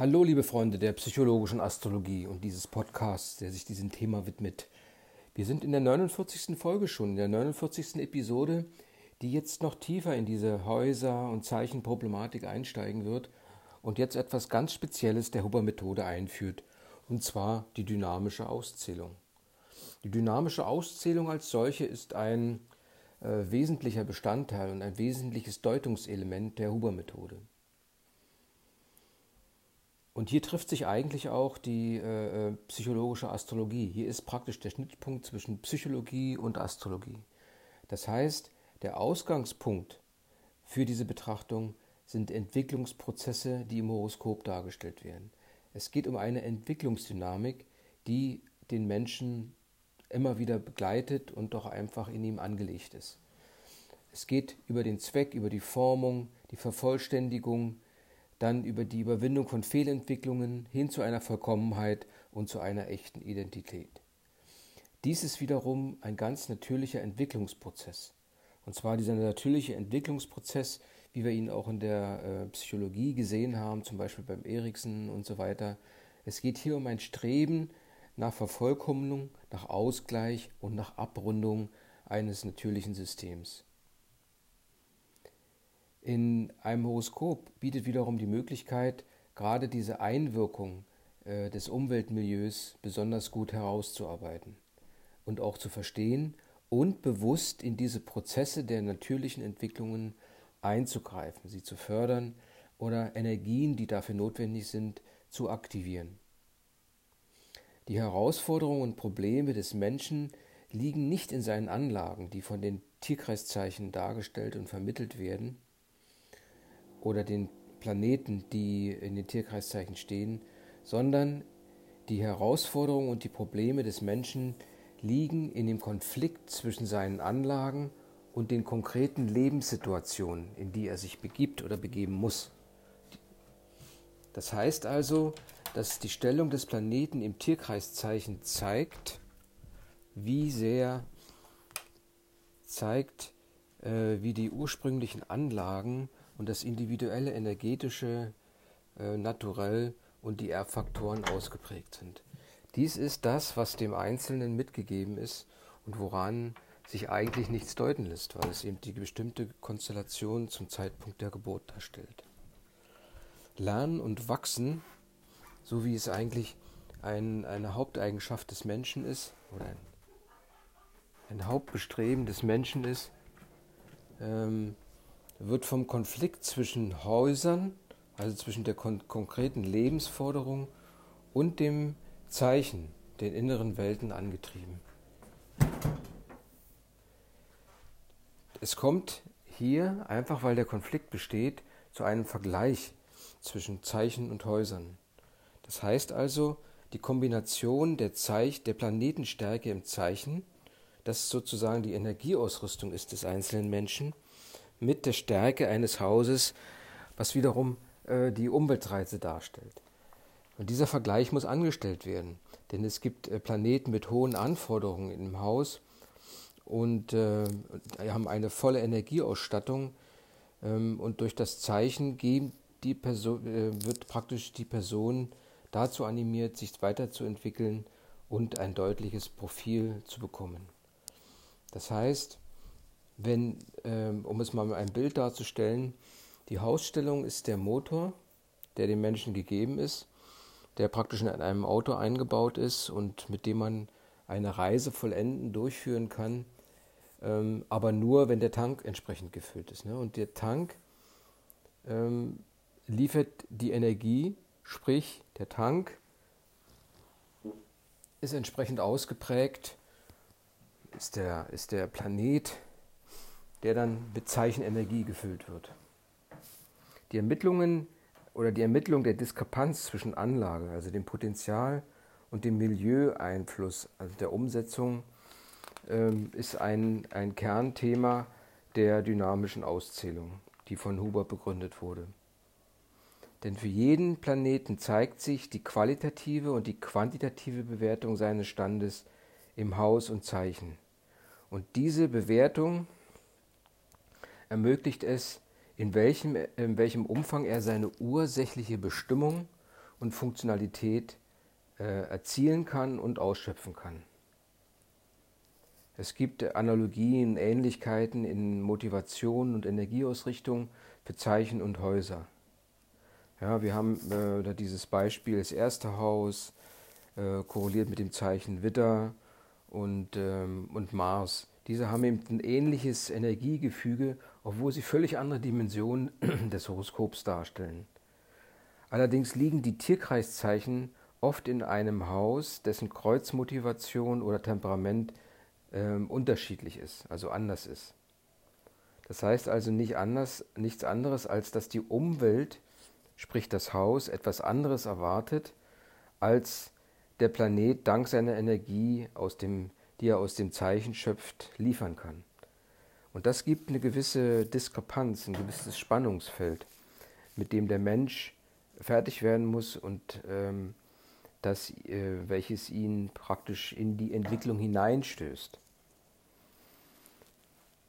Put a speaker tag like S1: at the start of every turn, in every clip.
S1: Hallo, liebe Freunde der psychologischen Astrologie und dieses Podcasts, der sich diesem Thema widmet. Wir sind in der 49. Folge schon, in der 49. Episode, die jetzt noch tiefer in diese Häuser- und Zeichenproblematik einsteigen wird und jetzt etwas ganz Spezielles der Huber-Methode einführt, und zwar die dynamische Auszählung. Die dynamische Auszählung als solche ist ein äh, wesentlicher Bestandteil und ein wesentliches Deutungselement der Huber-Methode. Und hier trifft sich eigentlich auch die äh, äh, psychologische Astrologie. Hier ist praktisch der Schnittpunkt zwischen Psychologie und Astrologie. Das heißt, der Ausgangspunkt für diese Betrachtung sind Entwicklungsprozesse, die im Horoskop dargestellt werden. Es geht um eine Entwicklungsdynamik, die den Menschen immer wieder begleitet und doch einfach in ihm angelegt ist. Es geht über den Zweck, über die Formung, die Vervollständigung, dann über die Überwindung von Fehlentwicklungen hin zu einer Vollkommenheit und zu einer echten Identität. Dies ist wiederum ein ganz natürlicher Entwicklungsprozess. Und zwar dieser natürliche Entwicklungsprozess, wie wir ihn auch in der äh, Psychologie gesehen haben, zum Beispiel beim Eriksen und so weiter. Es geht hier um ein Streben nach Vervollkommnung, nach Ausgleich und nach Abrundung eines natürlichen Systems. In einem Horoskop bietet wiederum die Möglichkeit, gerade diese Einwirkung äh, des Umweltmilieus besonders gut herauszuarbeiten und auch zu verstehen und bewusst in diese Prozesse der natürlichen Entwicklungen einzugreifen, sie zu fördern oder Energien, die dafür notwendig sind, zu aktivieren. Die Herausforderungen und Probleme des Menschen liegen nicht in seinen Anlagen, die von den Tierkreiszeichen dargestellt und vermittelt werden, oder den Planeten, die in den Tierkreiszeichen stehen, sondern die Herausforderungen und die Probleme des Menschen liegen in dem Konflikt zwischen seinen Anlagen und den konkreten Lebenssituationen, in die er sich begibt oder begeben muss. Das heißt also, dass die Stellung des Planeten im Tierkreiszeichen zeigt, wie sehr zeigt, äh, wie die ursprünglichen Anlagen und das individuelle energetische äh, Naturell und die Erbfaktoren ausgeprägt sind. Dies ist das, was dem Einzelnen mitgegeben ist und woran sich eigentlich nichts deuten lässt, weil es eben die bestimmte Konstellation zum Zeitpunkt der Geburt darstellt. Lernen und Wachsen, so wie es eigentlich ein, eine Haupteigenschaft des Menschen ist, oder ein, ein Hauptbestreben des Menschen ist, ähm, wird vom Konflikt zwischen Häusern, also zwischen der kon konkreten Lebensforderung und dem Zeichen, den inneren Welten angetrieben. Es kommt hier, einfach weil der Konflikt besteht, zu einem Vergleich zwischen Zeichen und Häusern. Das heißt also, die Kombination der, Zeich der Planetenstärke im Zeichen, das sozusagen die Energieausrüstung ist des einzelnen Menschen, mit der Stärke eines Hauses, was wiederum äh, die Umweltreize darstellt. Und dieser Vergleich muss angestellt werden, denn es gibt äh, Planeten mit hohen Anforderungen im Haus und äh, haben eine volle Energieausstattung ähm, und durch das Zeichen geben die Person, äh, wird praktisch die Person dazu animiert, sich weiterzuentwickeln und ein deutliches Profil zu bekommen. Das heißt, wenn, ähm, um es mal mit einem Bild darzustellen, die Hausstellung ist der Motor, der dem Menschen gegeben ist, der praktisch in einem Auto eingebaut ist und mit dem man eine Reise vollenden, durchführen kann, ähm, aber nur, wenn der Tank entsprechend gefüllt ist. Ne? Und der Tank ähm, liefert die Energie, sprich der Tank ist entsprechend ausgeprägt, ist der, ist der Planet der dann mit Zeichenenergie gefüllt wird. Die Ermittlungen oder die Ermittlung der Diskrepanz zwischen Anlage, also dem Potenzial und dem Milieueinfluss, also der Umsetzung, ähm, ist ein, ein Kernthema der dynamischen Auszählung, die von Huber begründet wurde. Denn für jeden Planeten zeigt sich die qualitative und die quantitative Bewertung seines Standes im Haus und Zeichen. Und diese Bewertung ermöglicht es, in welchem, in welchem Umfang er seine ursächliche Bestimmung und Funktionalität äh, erzielen kann und ausschöpfen kann. Es gibt Analogien, Ähnlichkeiten in Motivation und Energieausrichtung für Zeichen und Häuser. Ja, wir haben äh, dieses Beispiel, das erste Haus äh, korreliert mit dem Zeichen Witter und, ähm, und Mars. Diese haben eben ein ähnliches Energiegefüge, obwohl sie völlig andere Dimensionen des Horoskops darstellen. Allerdings liegen die Tierkreiszeichen oft in einem Haus, dessen Kreuzmotivation oder Temperament äh, unterschiedlich ist, also anders ist. Das heißt also nicht anders, nichts anderes, als dass die Umwelt, sprich das Haus, etwas anderes erwartet, als der Planet dank seiner Energie, aus dem, die er aus dem Zeichen schöpft, liefern kann. Und das gibt eine gewisse Diskrepanz, ein gewisses Spannungsfeld, mit dem der Mensch fertig werden muss und ähm, das, äh, welches ihn praktisch in die Entwicklung hineinstößt.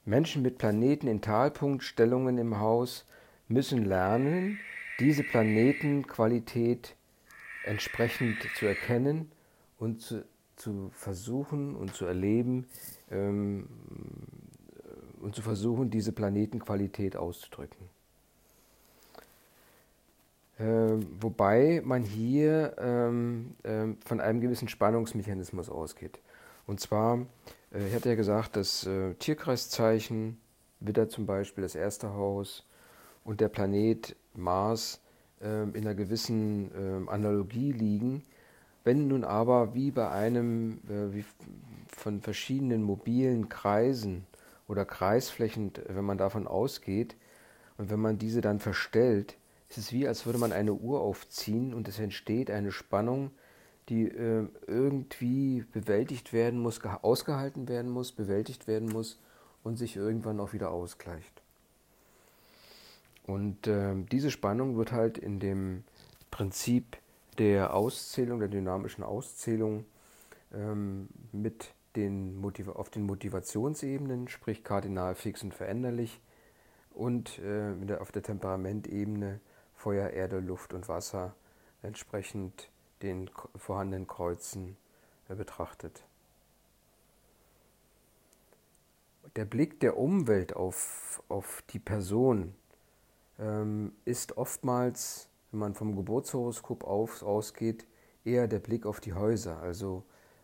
S1: Menschen mit Planeten in Talpunktstellungen im Haus müssen lernen, diese Planetenqualität entsprechend zu erkennen und zu, zu versuchen und zu erleben ähm, und zu versuchen, diese Planetenqualität auszudrücken. Äh, wobei man hier ähm, äh, von einem gewissen Spannungsmechanismus ausgeht. Und zwar, äh, ich hatte ja gesagt, das äh, Tierkreiszeichen, Widder zum Beispiel, das erste Haus und der Planet Mars ähm, in einer gewissen ähm, Analogie liegen. Wenn nun aber wie bei einem äh, wie von verschiedenen mobilen Kreisen oder Kreisflächen, wenn man davon ausgeht und wenn man diese dann verstellt, es ist wie, als würde man eine Uhr aufziehen und es entsteht eine Spannung, die äh, irgendwie bewältigt werden muss, ausgehalten werden muss, bewältigt werden muss und sich irgendwann auch wieder ausgleicht. Und äh, diese Spannung wird halt in dem Prinzip der Auszählung, der dynamischen Auszählung ähm, mit den auf den Motivationsebenen, sprich kardinal fix und veränderlich, und äh, auf der Temperamentebene Feuer, Erde, Luft und Wasser entsprechend den vorhandenen Kreuzen äh, betrachtet. Der Blick der Umwelt auf, auf die Person ähm, ist oftmals, wenn man vom Geburtshoroskop auf, ausgeht, eher der Blick auf die Häuser. Also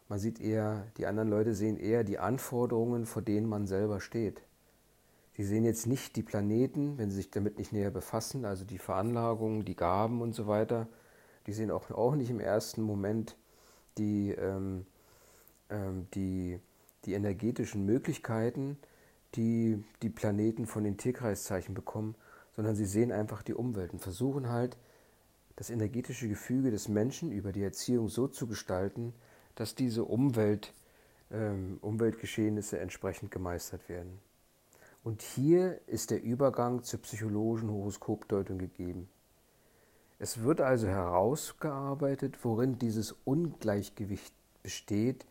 S1: man sieht eher, die anderen Leute sehen eher die Anforderungen, vor denen man selber steht. Sie sehen jetzt nicht die Planeten, wenn Sie sich damit nicht näher befassen, also die Veranlagungen, die Gaben und so weiter. Die sehen auch, auch nicht im ersten Moment die, ähm, ähm, die, die energetischen Möglichkeiten, die die Planeten von den Tierkreiszeichen bekommen, sondern sie sehen einfach die Umwelt und versuchen halt, das energetische Gefüge des Menschen über die Erziehung so zu gestalten, dass diese Umwelt, ähm, Umweltgeschehnisse entsprechend gemeistert werden. Und hier ist der Übergang zur psychologischen Horoskopdeutung gegeben. Es wird also herausgearbeitet, worin dieses Ungleichgewicht besteht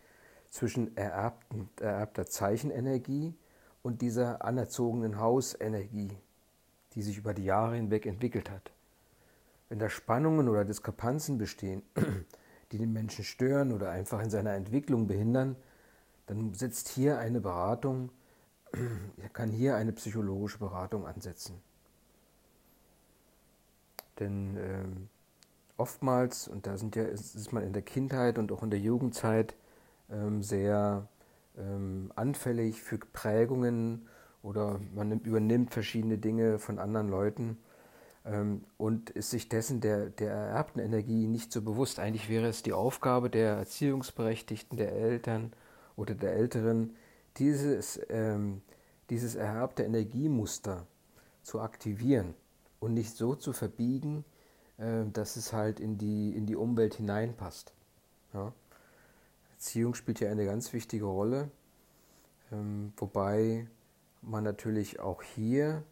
S1: zwischen ererbten, ererbter Zeichenenergie und dieser anerzogenen Hausenergie, die sich über die Jahre hinweg entwickelt hat. Wenn da Spannungen oder Diskrepanzen bestehen, die den Menschen stören oder einfach in seiner Entwicklung behindern, dann setzt hier eine Beratung er kann hier eine psychologische Beratung ansetzen. Denn ähm, oftmals, und da sind ja, ist man in der Kindheit und auch in der Jugendzeit ähm, sehr ähm, anfällig für Prägungen oder man übernimmt verschiedene Dinge von anderen Leuten und ist sich dessen der, der ererbten Energie nicht so bewusst. Eigentlich wäre es die Aufgabe der Erziehungsberechtigten, der Eltern oder der Älteren, dieses, ähm, dieses erhabte Energiemuster zu aktivieren und nicht so zu verbiegen, äh, dass es halt in die, in die Umwelt hineinpasst. Ja? Erziehung spielt ja eine ganz wichtige Rolle, ähm, wobei man natürlich auch hier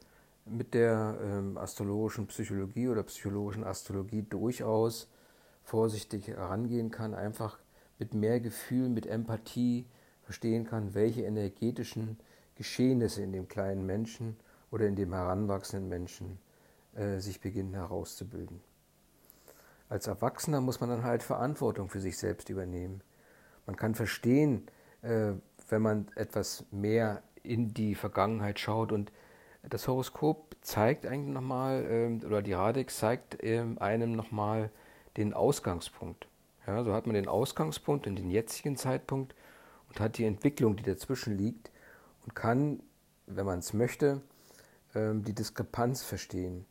S1: mit der ähm, astrologischen Psychologie oder psychologischen Astrologie durchaus vorsichtig herangehen kann, einfach mit mehr Gefühl, mit Empathie, verstehen kann, welche energetischen Geschehnisse in dem kleinen Menschen oder in dem heranwachsenden Menschen äh, sich beginnen herauszubilden. als Erwachsener muss man dann halt Verantwortung für sich selbst übernehmen. Man kann verstehen, äh, wenn man etwas mehr in die Vergangenheit schaut und das Horoskop zeigt eigentlich nochmal, ähm, oder die Radix zeigt ähm, einem nochmal den Ausgangspunkt. Ja, so hat man den Ausgangspunkt in den jetzigen Zeitpunkt und hat die Entwicklung, die dazwischen liegt und kann, wenn man es möchte, ähm, die Diskrepanz verstehen,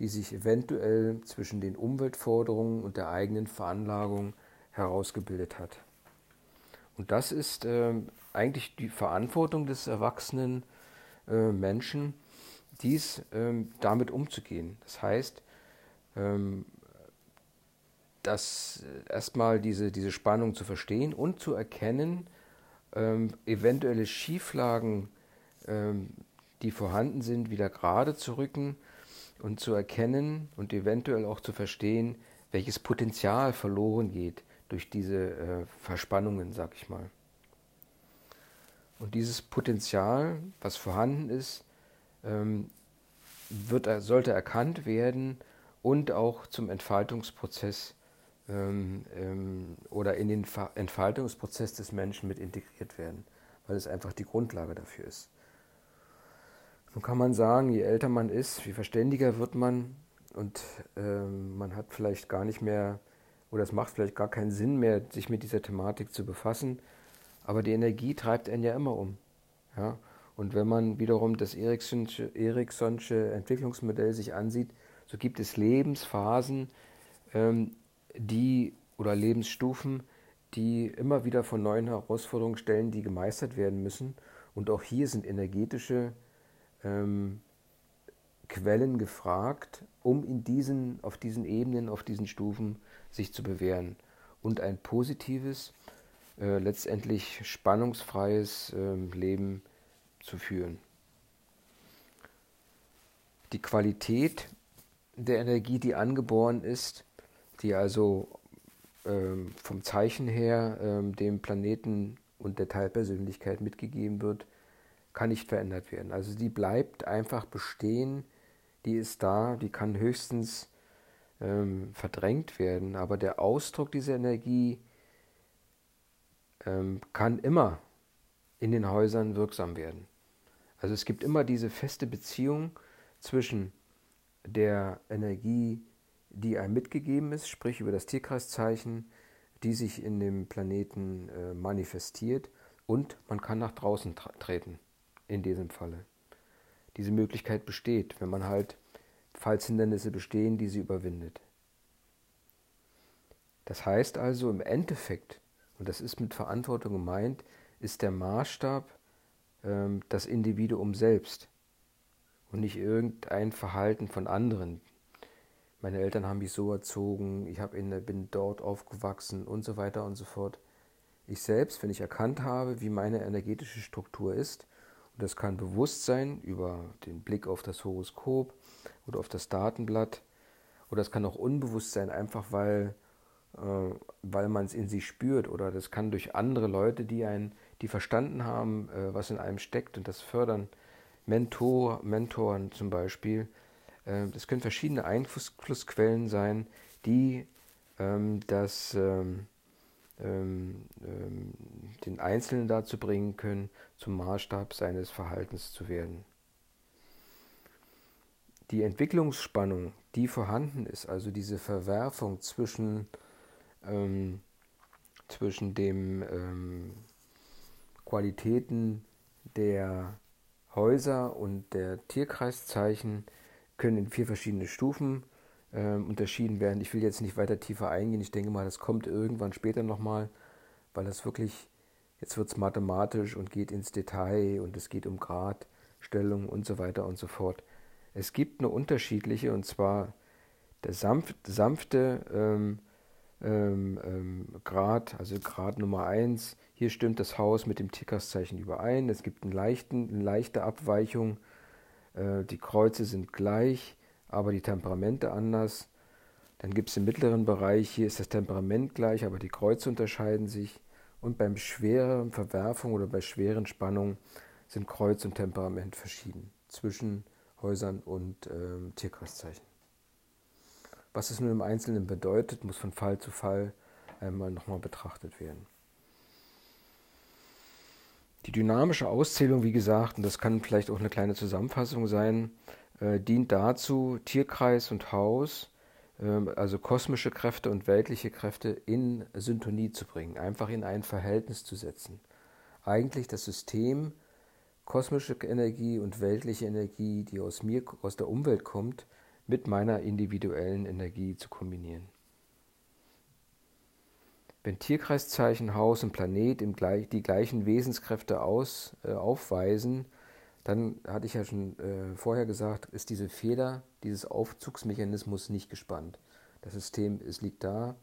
S1: die sich eventuell zwischen den Umweltforderungen und der eigenen Veranlagung herausgebildet hat. Und das ist äh, eigentlich die Verantwortung des erwachsenen äh, Menschen, dies ähm, damit umzugehen. Das heißt, ähm, dass äh, erstmal diese, diese Spannung zu verstehen und zu erkennen, ähm, eventuelle Schieflagen, ähm, die vorhanden sind, wieder gerade zu rücken und zu erkennen und eventuell auch zu verstehen, welches Potenzial verloren geht durch diese äh, Verspannungen, sag ich mal. Und dieses Potenzial, was vorhanden ist, wird, sollte erkannt werden und auch zum Entfaltungsprozess ähm, ähm, oder in den Entfaltungsprozess des Menschen mit integriert werden, weil es einfach die Grundlage dafür ist. Nun kann man sagen, je älter man ist, je verständiger wird man und ähm, man hat vielleicht gar nicht mehr oder es macht vielleicht gar keinen Sinn mehr, sich mit dieser Thematik zu befassen, aber die Energie treibt einen ja immer um. Ja? Und wenn man wiederum das Eriksonsche, Entwicklungsmodell sich ansieht, so gibt es Lebensphasen, ähm, die oder Lebensstufen, die immer wieder von neuen Herausforderungen stellen, die gemeistert werden müssen. Und auch hier sind energetische ähm, Quellen gefragt, um in diesen, auf diesen Ebenen, auf diesen Stufen sich zu bewähren und ein positives, äh, letztendlich spannungsfreies äh, Leben zu führen. Die Qualität der Energie, die angeboren ist, die also ähm, vom Zeichen her ähm, dem Planeten und der Teilpersönlichkeit mitgegeben wird, kann nicht verändert werden. Also die bleibt einfach bestehen, die ist da, die kann höchstens ähm, verdrängt werden, aber der Ausdruck dieser Energie ähm, kann immer in den Häusern wirksam werden. Also es gibt immer diese feste Beziehung zwischen der Energie, die einem mitgegeben ist, sprich über das Tierkreiszeichen, die sich in dem Planeten äh, manifestiert und man kann nach draußen treten, in diesem Falle. Diese Möglichkeit besteht, wenn man halt, falls Hindernisse bestehen, die sie überwindet. Das heißt also im Endeffekt, und das ist mit Verantwortung gemeint, ist der Maßstab ähm, das Individuum selbst und nicht irgendein Verhalten von anderen. Meine Eltern haben mich so erzogen, ich in, bin dort aufgewachsen und so weiter und so fort. Ich selbst, wenn ich erkannt habe, wie meine energetische Struktur ist, und das kann bewusst sein über den Blick auf das Horoskop oder auf das Datenblatt, oder es kann auch unbewusst sein, einfach weil, äh, weil man es in sich spürt, oder das kann durch andere Leute, die einen die verstanden haben, äh, was in einem steckt und das fördern. Mentor, Mentoren zum Beispiel. Äh, das können verschiedene Einflussquellen sein, die ähm, das, ähm, ähm, ähm, den Einzelnen dazu bringen können, zum Maßstab seines Verhaltens zu werden. Die Entwicklungsspannung, die vorhanden ist, also diese Verwerfung zwischen, ähm, zwischen dem ähm, Qualitäten der Häuser und der Tierkreiszeichen können in vier verschiedene Stufen äh, unterschieden werden. Ich will jetzt nicht weiter tiefer eingehen. Ich denke mal, das kommt irgendwann später nochmal, weil das wirklich, jetzt wird es mathematisch und geht ins Detail und es geht um Gradstellung und so weiter und so fort. Es gibt eine unterschiedliche und zwar der sanft, sanfte ähm, ähm, ähm, Grad, also Grad Nummer 1, hier stimmt das Haus mit dem Tickerszeichen überein. Es gibt einen leichten, eine leichte Abweichung. Äh, die Kreuze sind gleich, aber die Temperamente anders. Dann gibt es im mittleren Bereich, hier ist das Temperament gleich, aber die Kreuze unterscheiden sich. Und beim schweren Verwerfung oder bei schweren Spannungen sind Kreuz und Temperament verschieden zwischen Häusern und ähm, Tierkreiszeichen. Was es nun im Einzelnen bedeutet, muss von Fall zu Fall einmal nochmal betrachtet werden. Die dynamische Auszählung, wie gesagt, und das kann vielleicht auch eine kleine Zusammenfassung sein, äh, dient dazu, Tierkreis und Haus, äh, also kosmische Kräfte und weltliche Kräfte in Syntonie zu bringen, einfach in ein Verhältnis zu setzen. Eigentlich das System kosmische Energie und weltliche Energie, die aus mir, aus der Umwelt kommt, mit meiner individuellen Energie zu kombinieren. Wenn Tierkreiszeichen, Haus und Planet gleich, die gleichen Wesenskräfte aus, äh, aufweisen, dann hatte ich ja schon äh, vorher gesagt, ist diese Feder, dieses Aufzugsmechanismus nicht gespannt. Das System es liegt da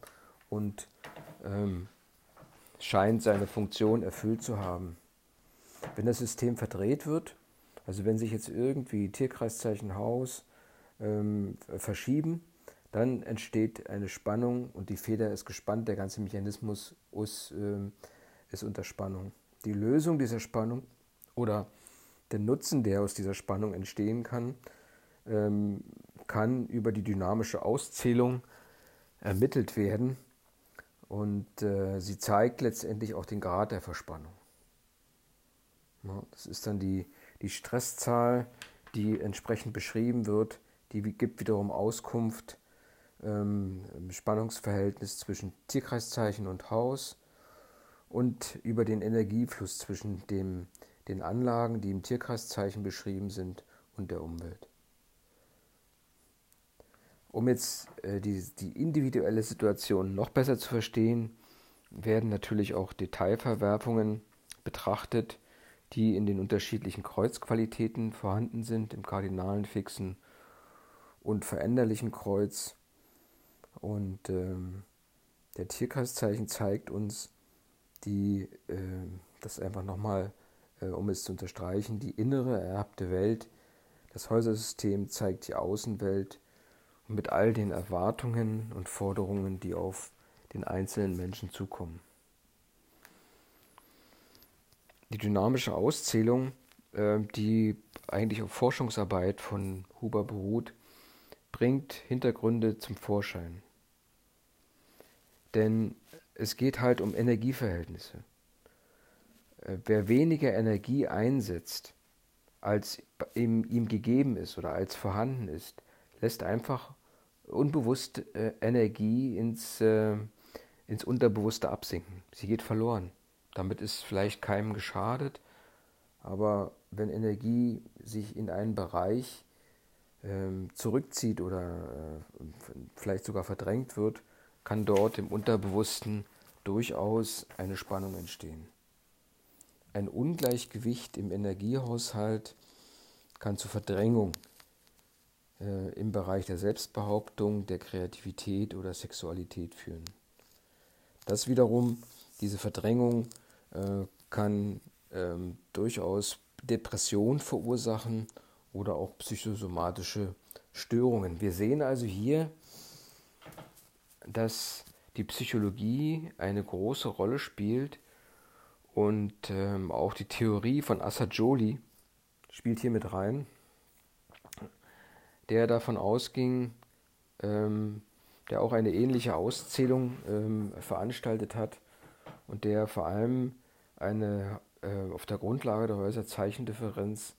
S1: und ähm, scheint seine Funktion erfüllt zu haben. Wenn das System verdreht wird, also wenn sich jetzt irgendwie Tierkreiszeichen Haus ähm, verschieben, dann entsteht eine Spannung und die Feder ist gespannt, der ganze Mechanismus ist, äh, ist unter Spannung. Die Lösung dieser Spannung oder der Nutzen, der aus dieser Spannung entstehen kann, ähm, kann über die dynamische Auszählung ermittelt werden und äh, sie zeigt letztendlich auch den Grad der Verspannung. Ja, das ist dann die, die Stresszahl, die entsprechend beschrieben wird, die gibt wiederum Auskunft ähm, Spannungsverhältnis zwischen Tierkreiszeichen und Haus und über den Energiefluss zwischen dem, den Anlagen, die im Tierkreiszeichen beschrieben sind, und der Umwelt. Um jetzt äh, die, die individuelle Situation noch besser zu verstehen, werden natürlich auch Detailverwerfungen betrachtet, die in den unterschiedlichen Kreuzqualitäten vorhanden sind, im kardinalen, fixen und veränderlichen Kreuz. Und ähm, der Tierkreiszeichen zeigt uns die, äh, das einfach nochmal, äh, um es zu unterstreichen, die innere ererbte Welt. Das Häusersystem zeigt die Außenwelt mit all den Erwartungen und Forderungen, die auf den einzelnen Menschen zukommen. Die dynamische Auszählung, äh, die eigentlich auf Forschungsarbeit von Huber beruht, bringt Hintergründe zum Vorschein. Denn es geht halt um Energieverhältnisse. Äh, wer weniger Energie einsetzt, als ihm, ihm gegeben ist oder als vorhanden ist, lässt einfach unbewusst äh, Energie ins, äh, ins Unterbewusste absinken. Sie geht verloren. Damit ist vielleicht keinem geschadet, aber wenn Energie sich in einen Bereich zurückzieht oder äh, vielleicht sogar verdrängt wird, kann dort im Unterbewussten durchaus eine Spannung entstehen. Ein Ungleichgewicht im Energiehaushalt kann zu Verdrängung äh, im Bereich der Selbstbehauptung, der Kreativität oder Sexualität führen. Das wiederum, diese Verdrängung, äh, kann ähm, durchaus Depression verursachen oder auch psychosomatische Störungen. Wir sehen also hier, dass die Psychologie eine große Rolle spielt und ähm, auch die Theorie von Assagioli spielt hier mit rein, der davon ausging, ähm, der auch eine ähnliche Auszählung ähm, veranstaltet hat und der vor allem eine äh, auf der Grundlage der Häuserzeichendifferenz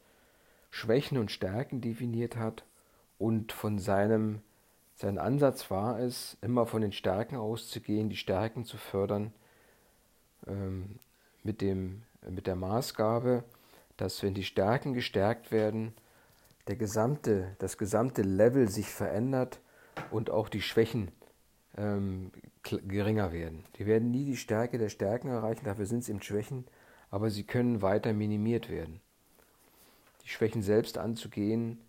S1: Schwächen und Stärken definiert hat und von seinem sein Ansatz war es, immer von den Stärken auszugehen, die Stärken zu fördern, ähm, mit, dem, mit der Maßgabe, dass wenn die Stärken gestärkt werden, der gesamte, das gesamte Level sich verändert und auch die Schwächen ähm, geringer werden. Die werden nie die Stärke der Stärken erreichen, dafür sind es eben Schwächen, aber sie können weiter minimiert werden. Die Schwächen selbst anzugehen,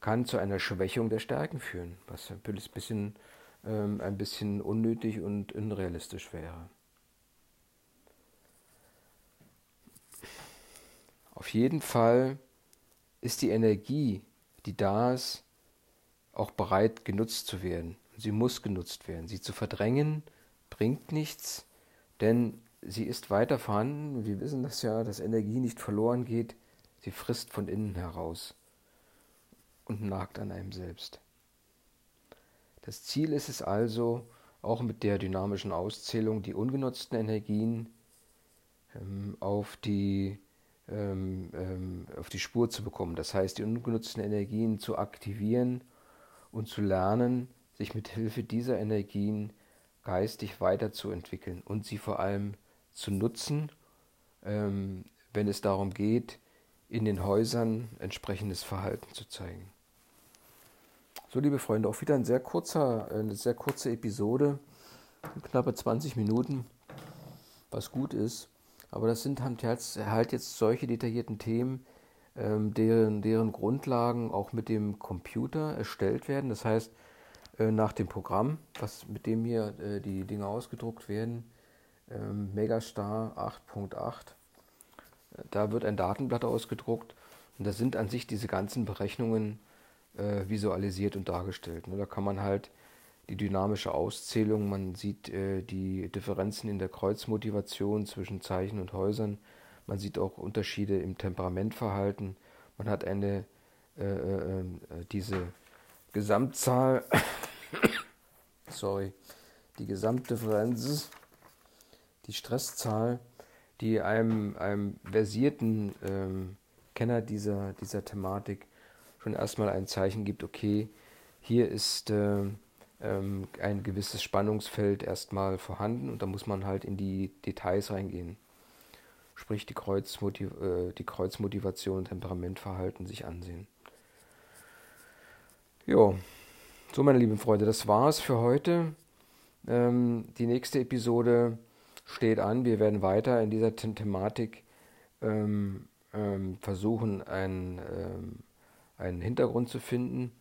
S1: kann zu einer Schwächung der Stärken führen, was ein bisschen, ähm, ein bisschen unnötig und unrealistisch wäre. Auf jeden Fall ist die Energie, die da ist, auch bereit genutzt zu werden. Sie muss genutzt werden. Sie zu verdrängen bringt nichts, denn sie ist weiter vorhanden. Wir wissen das ja, dass Energie nicht verloren geht. Sie frisst von innen heraus und nagt an einem selbst. Das Ziel ist es also, auch mit der dynamischen Auszählung die ungenutzten Energien ähm, auf, die, ähm, ähm, auf die Spur zu bekommen. Das heißt, die ungenutzten Energien zu aktivieren und zu lernen, sich mit Hilfe dieser Energien geistig weiterzuentwickeln und sie vor allem zu nutzen, ähm, wenn es darum geht, in den Häusern entsprechendes Verhalten zu zeigen. So, liebe Freunde, auch wieder ein sehr kurzer, eine sehr kurze Episode, knappe 20 Minuten, was gut ist. Aber das sind halt jetzt solche detaillierten Themen, ähm, deren, deren Grundlagen auch mit dem Computer erstellt werden. Das heißt, äh, nach dem Programm, was, mit dem hier äh, die Dinge ausgedruckt werden, ähm, Megastar 8.8, äh, da wird ein Datenblatt ausgedruckt und da sind an sich diese ganzen Berechnungen äh, visualisiert und dargestellt. Ne? Da kann man halt die dynamische Auszählung, man sieht äh, die Differenzen in der Kreuzmotivation zwischen Zeichen und Häusern, man sieht auch Unterschiede im Temperamentverhalten, man hat eine äh, äh, äh diese Gesamtzahl, sorry, die Gesamtdifferenz, die Stresszahl, die einem, einem versierten ähm, Kenner dieser, dieser Thematik schon erstmal ein Zeichen gibt, okay, hier ist äh, ähm, ein gewisses Spannungsfeld erstmal vorhanden und da muss man halt in die Details reingehen. Sprich die, Kreuzmotiv äh, die Kreuzmotivation, Temperamentverhalten sich ansehen. Jo, so meine lieben Freunde, das war's für heute. Ähm, die nächste Episode steht an. Wir werden weiter in dieser Thematik ähm, ähm, versuchen, ein ähm, einen Hintergrund zu finden.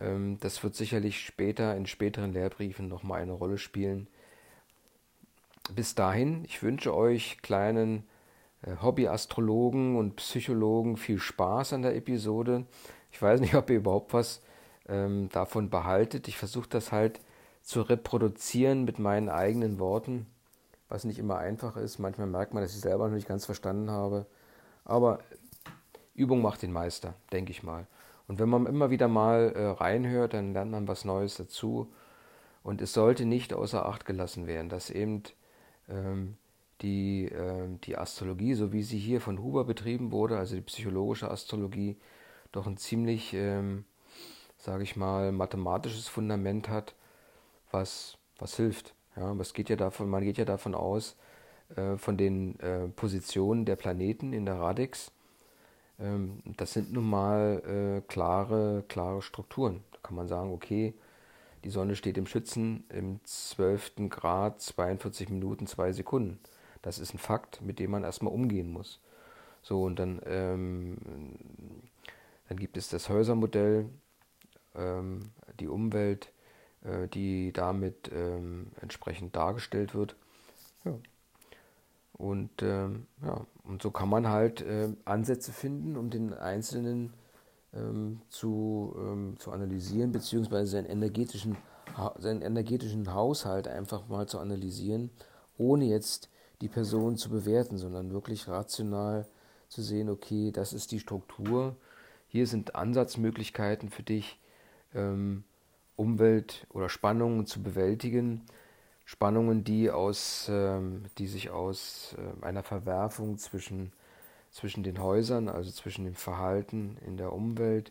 S1: Ähm, das wird sicherlich später in späteren Lehrbriefen nochmal eine Rolle spielen. Bis dahin, ich wünsche euch kleinen äh, Hobbyastrologen und Psychologen viel Spaß an der Episode. Ich weiß nicht, ob ihr überhaupt was ähm, davon behaltet. Ich versuche das halt zu reproduzieren mit meinen eigenen Worten, was nicht immer einfach ist. Manchmal merkt man, dass ich selber noch nicht ganz verstanden habe. Aber Übung macht den Meister, denke ich mal. Und wenn man immer wieder mal äh, reinhört, dann lernt man was Neues dazu. Und es sollte nicht außer Acht gelassen werden, dass eben ähm, die, äh, die Astrologie, so wie sie hier von Huber betrieben wurde, also die psychologische Astrologie, doch ein ziemlich, ähm, sage ich mal, mathematisches Fundament hat, was, was hilft. Ja, was geht ja davon, man geht ja davon aus, äh, von den äh, Positionen der Planeten in der Radix, ähm, das sind nun mal äh, klare, klare Strukturen. Da kann man sagen, okay, die Sonne steht im Schützen im 12. Grad 42 Minuten 2 Sekunden. Das ist ein Fakt, mit dem man erstmal umgehen muss. So, und dann, ähm, dann gibt es das Häusermodell, ähm, die Umwelt, äh, die damit ähm, entsprechend dargestellt wird. Ja. Und ähm, ja, und so kann man halt äh, Ansätze finden, um den Einzelnen ähm, zu, ähm, zu analysieren, beziehungsweise seinen energetischen, seinen energetischen Haushalt einfach mal zu analysieren, ohne jetzt die Person zu bewerten, sondern wirklich rational zu sehen, okay, das ist die Struktur, hier sind Ansatzmöglichkeiten für dich, ähm, Umwelt oder Spannungen zu bewältigen Spannungen, die, aus, ähm, die sich aus äh, einer Verwerfung zwischen, zwischen den Häusern, also zwischen dem Verhalten in der Umwelt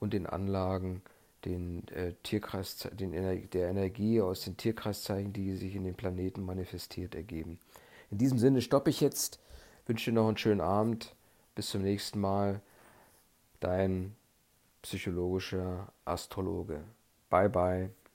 S1: und den Anlagen, den, äh, Tierkreis, den der Energie aus den Tierkreiszeichen, die sich in den Planeten manifestiert, ergeben. In diesem Sinne stoppe ich jetzt, wünsche dir noch einen schönen Abend, bis zum nächsten Mal, dein psychologischer Astrologe. 拜拜。